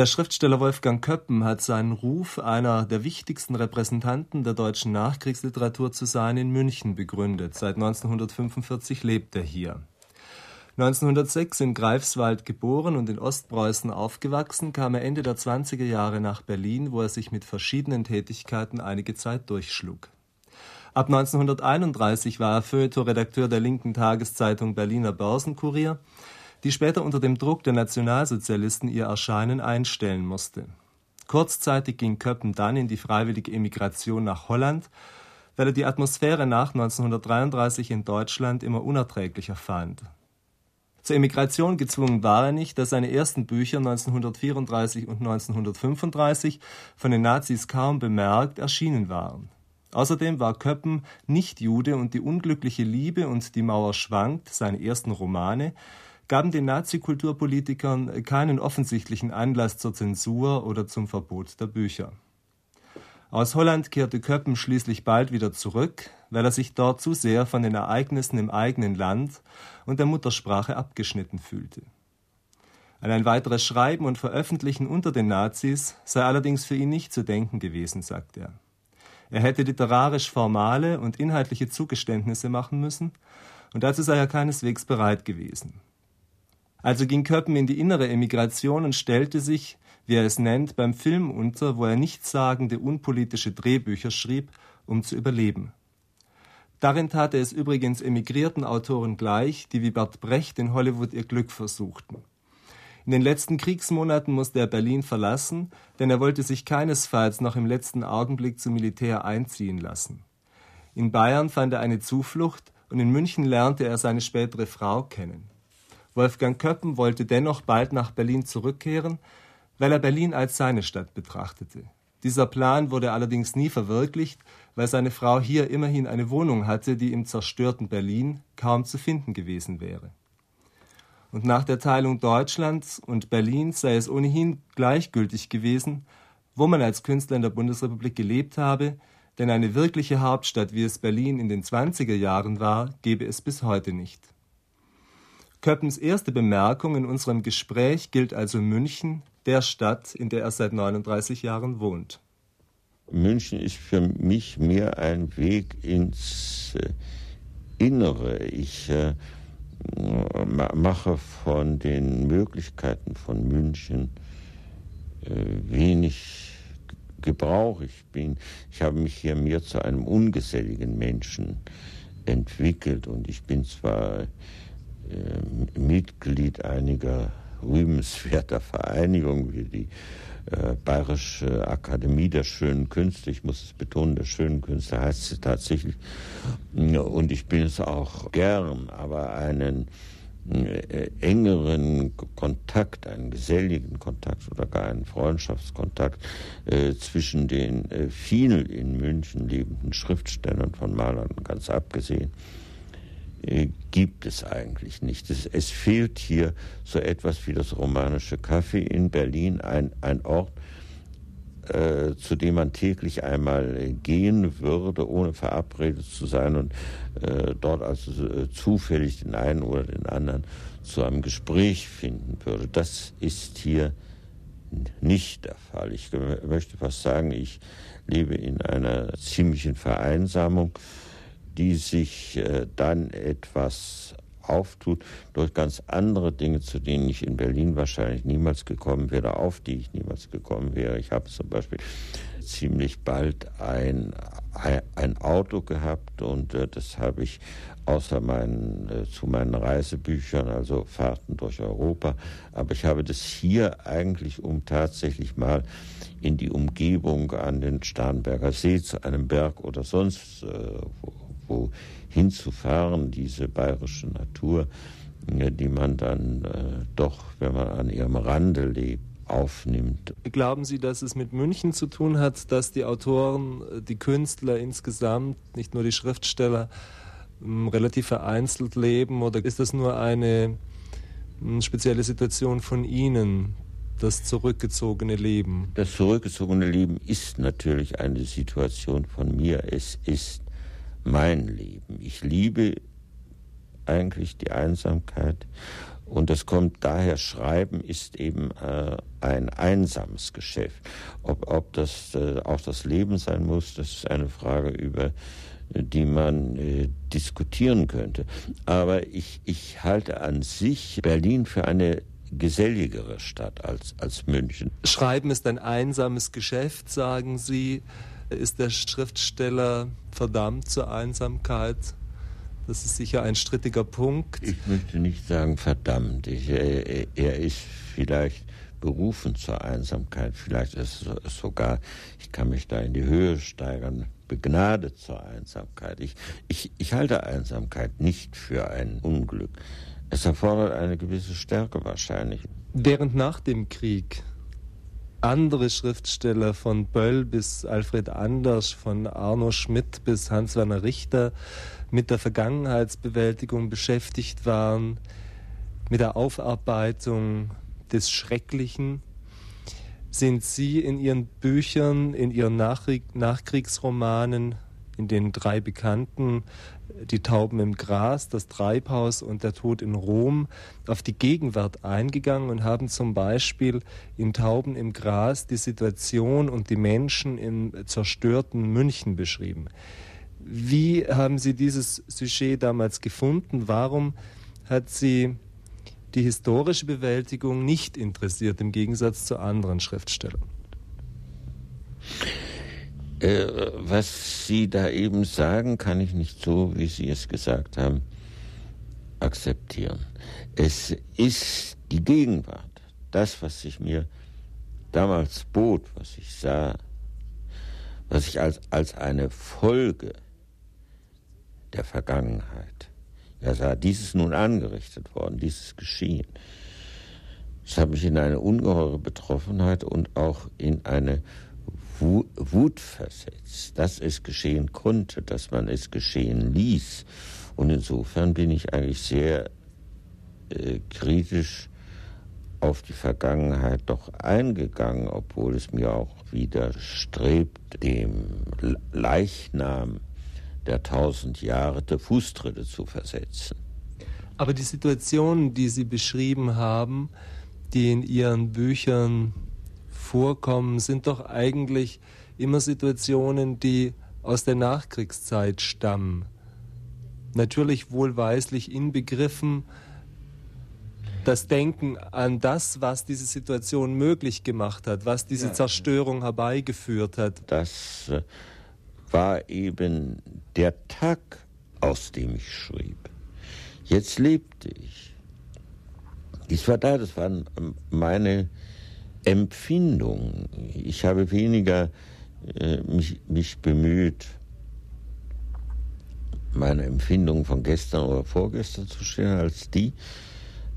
Der Schriftsteller Wolfgang Köppen hat seinen Ruf, einer der wichtigsten Repräsentanten der deutschen Nachkriegsliteratur zu sein, in München begründet. Seit 1945 lebt er hier. 1906 in Greifswald geboren und in Ostpreußen aufgewachsen, kam er Ende der 20er Jahre nach Berlin, wo er sich mit verschiedenen Tätigkeiten einige Zeit durchschlug. Ab 1931 war er Feuilleton-Redakteur der linken Tageszeitung Berliner Börsenkurier, die später unter dem Druck der Nationalsozialisten ihr Erscheinen einstellen musste. Kurzzeitig ging Köppen dann in die freiwillige Emigration nach Holland, weil er die Atmosphäre nach 1933 in Deutschland immer unerträglicher fand. Zur Emigration gezwungen war er nicht, da seine ersten Bücher 1934 und 1935 von den Nazis kaum bemerkt erschienen waren. Außerdem war Köppen nicht Jude und die unglückliche Liebe und die Mauer schwankt, seine ersten Romane, gaben den Nazi-Kulturpolitikern keinen offensichtlichen Anlass zur Zensur oder zum Verbot der Bücher. Aus Holland kehrte Köppen schließlich bald wieder zurück, weil er sich dort zu sehr von den Ereignissen im eigenen Land und der Muttersprache abgeschnitten fühlte. An ein weiteres Schreiben und Veröffentlichen unter den Nazis sei allerdings für ihn nicht zu denken gewesen, sagt er. Er hätte literarisch formale und inhaltliche Zugeständnisse machen müssen, und dazu sei er keineswegs bereit gewesen. Also ging Köppen in die innere Emigration und stellte sich, wie er es nennt, beim Film unter, wo er nichtssagende unpolitische Drehbücher schrieb, um zu überleben. Darin tat er es übrigens emigrierten Autoren gleich, die wie Bert Brecht in Hollywood ihr Glück versuchten. In den letzten Kriegsmonaten musste er Berlin verlassen, denn er wollte sich keinesfalls noch im letzten Augenblick zum Militär einziehen lassen. In Bayern fand er eine Zuflucht und in München lernte er seine spätere Frau kennen. Wolfgang Köppen wollte dennoch bald nach Berlin zurückkehren, weil er Berlin als seine Stadt betrachtete. Dieser Plan wurde allerdings nie verwirklicht, weil seine Frau hier immerhin eine Wohnung hatte, die im zerstörten Berlin kaum zu finden gewesen wäre. Und nach der Teilung Deutschlands und Berlins sei es ohnehin gleichgültig gewesen, wo man als Künstler in der Bundesrepublik gelebt habe, denn eine wirkliche Hauptstadt, wie es Berlin in den 20er Jahren war, gebe es bis heute nicht. Köppens erste Bemerkung in unserem Gespräch gilt also München, der Stadt, in der er seit 39 Jahren wohnt. München ist für mich mehr ein Weg ins äh, Innere. Ich äh, mache von den Möglichkeiten von München äh, wenig Gebrauch. Ich bin, ich habe mich hier mehr zu einem ungeselligen Menschen entwickelt und ich bin zwar äh, Mitglied einiger rühmenswerter Vereinigungen wie die äh, Bayerische Akademie der Schönen Künste, ich muss es betonen, der Schönen Künste heißt sie tatsächlich, und ich bin es auch gern, aber einen äh, engeren Kontakt, einen geselligen Kontakt oder gar einen Freundschaftskontakt äh, zwischen den äh, vielen in München lebenden Schriftstellern von Malern ganz abgesehen, gibt es eigentlich nicht. Es, es, fehlt hier so etwas wie das romanische Café in Berlin, ein, ein Ort, äh, zu dem man täglich einmal äh, gehen würde, ohne verabredet zu sein und äh, dort also äh, zufällig den einen oder den anderen zu einem Gespräch finden würde. Das ist hier nicht der Fall. Ich möchte fast sagen, ich lebe in einer ziemlichen Vereinsamung die sich äh, dann etwas auftut durch ganz andere Dinge, zu denen ich in Berlin wahrscheinlich niemals gekommen wäre, auf die ich niemals gekommen wäre. Ich habe zum Beispiel ziemlich bald ein, ein Auto gehabt und äh, das habe ich außer meinen, äh, zu meinen Reisebüchern, also Fahrten durch Europa, aber ich habe das hier eigentlich, um tatsächlich mal in die Umgebung an den Starnberger See zu einem Berg oder sonst äh, wo, irgendwo hinzufahren, diese bayerische Natur, die man dann äh, doch, wenn man an ihrem Rande lebt, aufnimmt. Glauben Sie, dass es mit München zu tun hat, dass die Autoren, die Künstler insgesamt, nicht nur die Schriftsteller, relativ vereinzelt leben oder ist das nur eine spezielle Situation von Ihnen, das zurückgezogene Leben? Das zurückgezogene Leben ist natürlich eine Situation von mir. Es ist mein Leben. Ich liebe eigentlich die Einsamkeit. Und das kommt daher, Schreiben ist eben äh, ein einsames Geschäft. Ob, ob das äh, auch das Leben sein muss, das ist eine Frage, über die man äh, diskutieren könnte. Aber ich, ich halte an sich Berlin für eine geselligere Stadt als, als München. Schreiben ist ein einsames Geschäft, sagen Sie. Ist der Schriftsteller verdammt zur Einsamkeit? Das ist sicher ein strittiger Punkt. Ich möchte nicht sagen verdammt. Ich, äh, er ist vielleicht berufen zur Einsamkeit. Vielleicht ist es sogar, ich kann mich da in die Höhe steigern, begnadet zur Einsamkeit. Ich, ich, ich halte Einsamkeit nicht für ein Unglück. Es erfordert eine gewisse Stärke wahrscheinlich. Während nach dem Krieg andere Schriftsteller von Böll bis Alfred Anders, von Arno Schmidt bis Hans-Werner Richter mit der Vergangenheitsbewältigung beschäftigt waren, mit der Aufarbeitung des Schrecklichen, sind Sie in Ihren Büchern, in Ihren Nachkriegsromanen, in den drei bekannten, Die Tauben im Gras, Das Treibhaus und Der Tod in Rom, auf die Gegenwart eingegangen und haben zum Beispiel in Tauben im Gras die Situation und die Menschen im zerstörten München beschrieben. Wie haben Sie dieses Sujet damals gefunden? Warum hat Sie die historische Bewältigung nicht interessiert, im Gegensatz zu anderen Schriftstellern? Äh, was Sie da eben sagen, kann ich nicht so, wie Sie es gesagt haben, akzeptieren. Es ist die Gegenwart, das, was sich mir damals bot, was ich sah, was ich als, als eine Folge der Vergangenheit. Er sah, dies ist nun angerichtet worden, dies ist geschehen. Das hat mich in eine ungeheure Betroffenheit und auch in eine Wut versetzt, dass es geschehen konnte, dass man es geschehen ließ. Und insofern bin ich eigentlich sehr äh, kritisch auf die Vergangenheit doch eingegangen, obwohl es mir auch widerstrebt, dem Leichnam der tausend Jahre der Fußtritte zu versetzen. Aber die Situationen, die Sie beschrieben haben, die in Ihren Büchern vorkommen, sind doch eigentlich immer Situationen, die aus der Nachkriegszeit stammen. Natürlich wohlweislich inbegriffen das Denken an das, was diese Situation möglich gemacht hat, was diese ja. Zerstörung herbeigeführt hat. Das äh, war eben der Tag, aus dem ich schrieb. Jetzt lebte ich. Dies war da, das waren meine Empfindungen. Ich habe weniger äh, mich, mich bemüht, meine Empfindungen von gestern oder vorgestern zu stellen, als die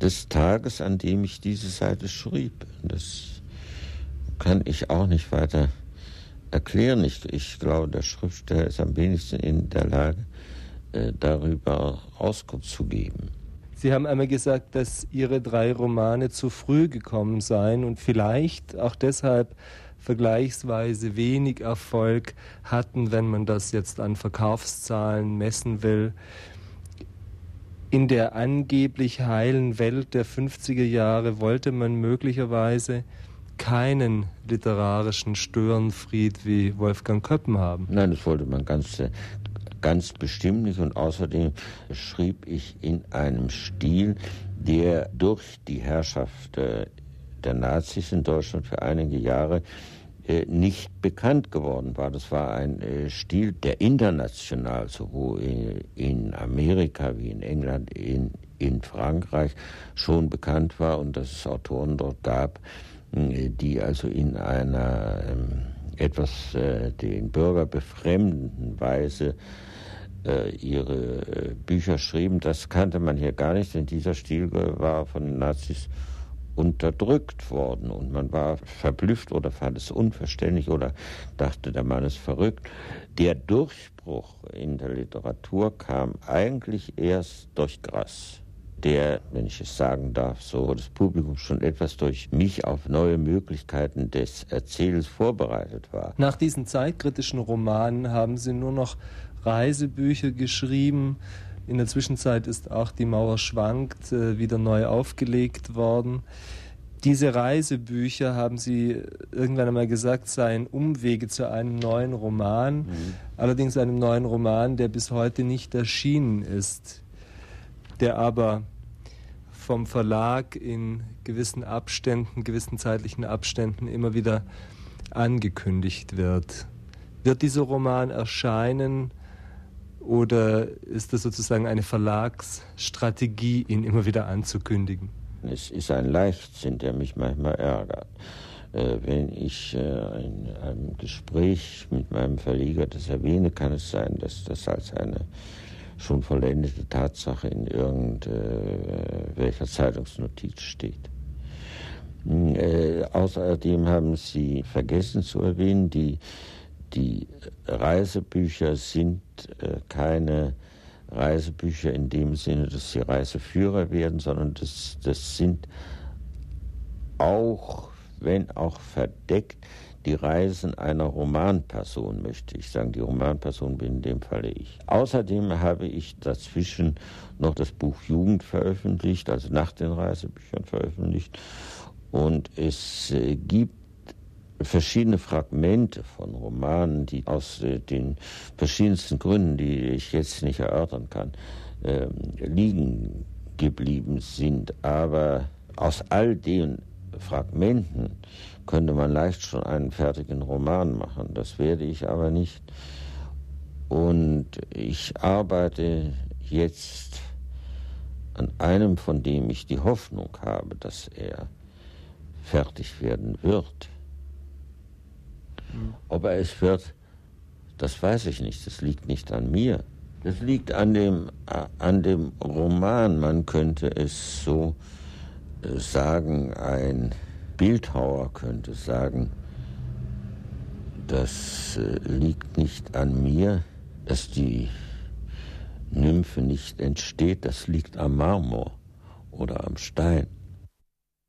des Tages, an dem ich diese Seite schrieb. Das kann ich auch nicht weiter erklären. Ich, ich glaube, der Schriftsteller ist am wenigsten in der Lage, äh, darüber Auskunft zu geben. Sie haben einmal gesagt, dass Ihre drei Romane zu früh gekommen seien und vielleicht auch deshalb vergleichsweise wenig Erfolg hatten, wenn man das jetzt an Verkaufszahlen messen will. In der angeblich heilen Welt der 50er Jahre wollte man möglicherweise keinen literarischen Störenfried wie Wolfgang Köppen haben. Nein, das wollte man ganz, ganz bestimmt nicht. Und außerdem schrieb ich in einem Stil, der durch die Herrschaft äh, der Nazis in Deutschland für einige Jahre äh, nicht bekannt geworden war. Das war ein äh, Stil, der international, sowohl in Amerika wie in England, in, in Frankreich schon bekannt war und dass es Autoren dort gab, die also in einer ähm, etwas äh, den Bürger befremdenden Weise äh, ihre äh, Bücher schrieben. Das kannte man hier gar nicht, denn dieser Stil war von den Nazis unterdrückt worden und man war verblüfft oder fand es unverständlich oder dachte, der Mann ist verrückt. Der Durchbruch in der Literatur kam eigentlich erst durch Grass der, wenn ich es sagen darf, so das Publikum schon etwas durch mich auf neue Möglichkeiten des Erzählens vorbereitet war. Nach diesen zeitkritischen Romanen haben Sie nur noch Reisebücher geschrieben, In der Zwischenzeit ist auch die Mauer schwankt äh, wieder neu aufgelegt worden. Diese Reisebücher, haben Sie irgendwann einmal gesagt, seien Umwege zu einem neuen Roman, mhm. allerdings einem neuen Roman, der bis heute nicht erschienen ist, der aber vom Verlag in gewissen Abständen, gewissen zeitlichen Abständen immer wieder angekündigt wird. Wird dieser Roman erscheinen oder ist das sozusagen eine Verlagsstrategie, ihn immer wieder anzukündigen? Es ist ein Leichtsinn, der mich manchmal ärgert. Äh, wenn ich äh, in einem Gespräch mit meinem Verleger das erwähne, kann es sein, dass das als eine schon vollendete Tatsache in irgendwelcher Zeitungsnotiz steht. Hm, äh, außerdem haben Sie vergessen zu erwähnen, die, die Reisebücher sind äh, keine Reisebücher in dem Sinne, dass sie Reiseführer werden, sondern das, das sind auch, wenn auch verdeckt, die Reisen einer Romanperson, möchte ich sagen. Die Romanperson bin in dem Falle ich. Außerdem habe ich dazwischen noch das Buch Jugend veröffentlicht, also nach den Reisebüchern veröffentlicht. Und es äh, gibt verschiedene Fragmente von Romanen, die aus äh, den verschiedensten Gründen, die ich jetzt nicht erörtern kann, äh, liegen geblieben sind. Aber aus all den Fragmenten könnte man leicht schon einen fertigen Roman machen. Das werde ich aber nicht. Und ich arbeite jetzt an einem, von dem ich die Hoffnung habe, dass er fertig werden wird. Mhm. Ob er es wird, das weiß ich nicht. Das liegt nicht an mir. Das liegt an dem, an dem Roman. Man könnte es so äh, sagen, ein Bildhauer könnte sagen, das äh, liegt nicht an mir, dass die Nymphe nicht entsteht, das liegt am Marmor oder am Stein.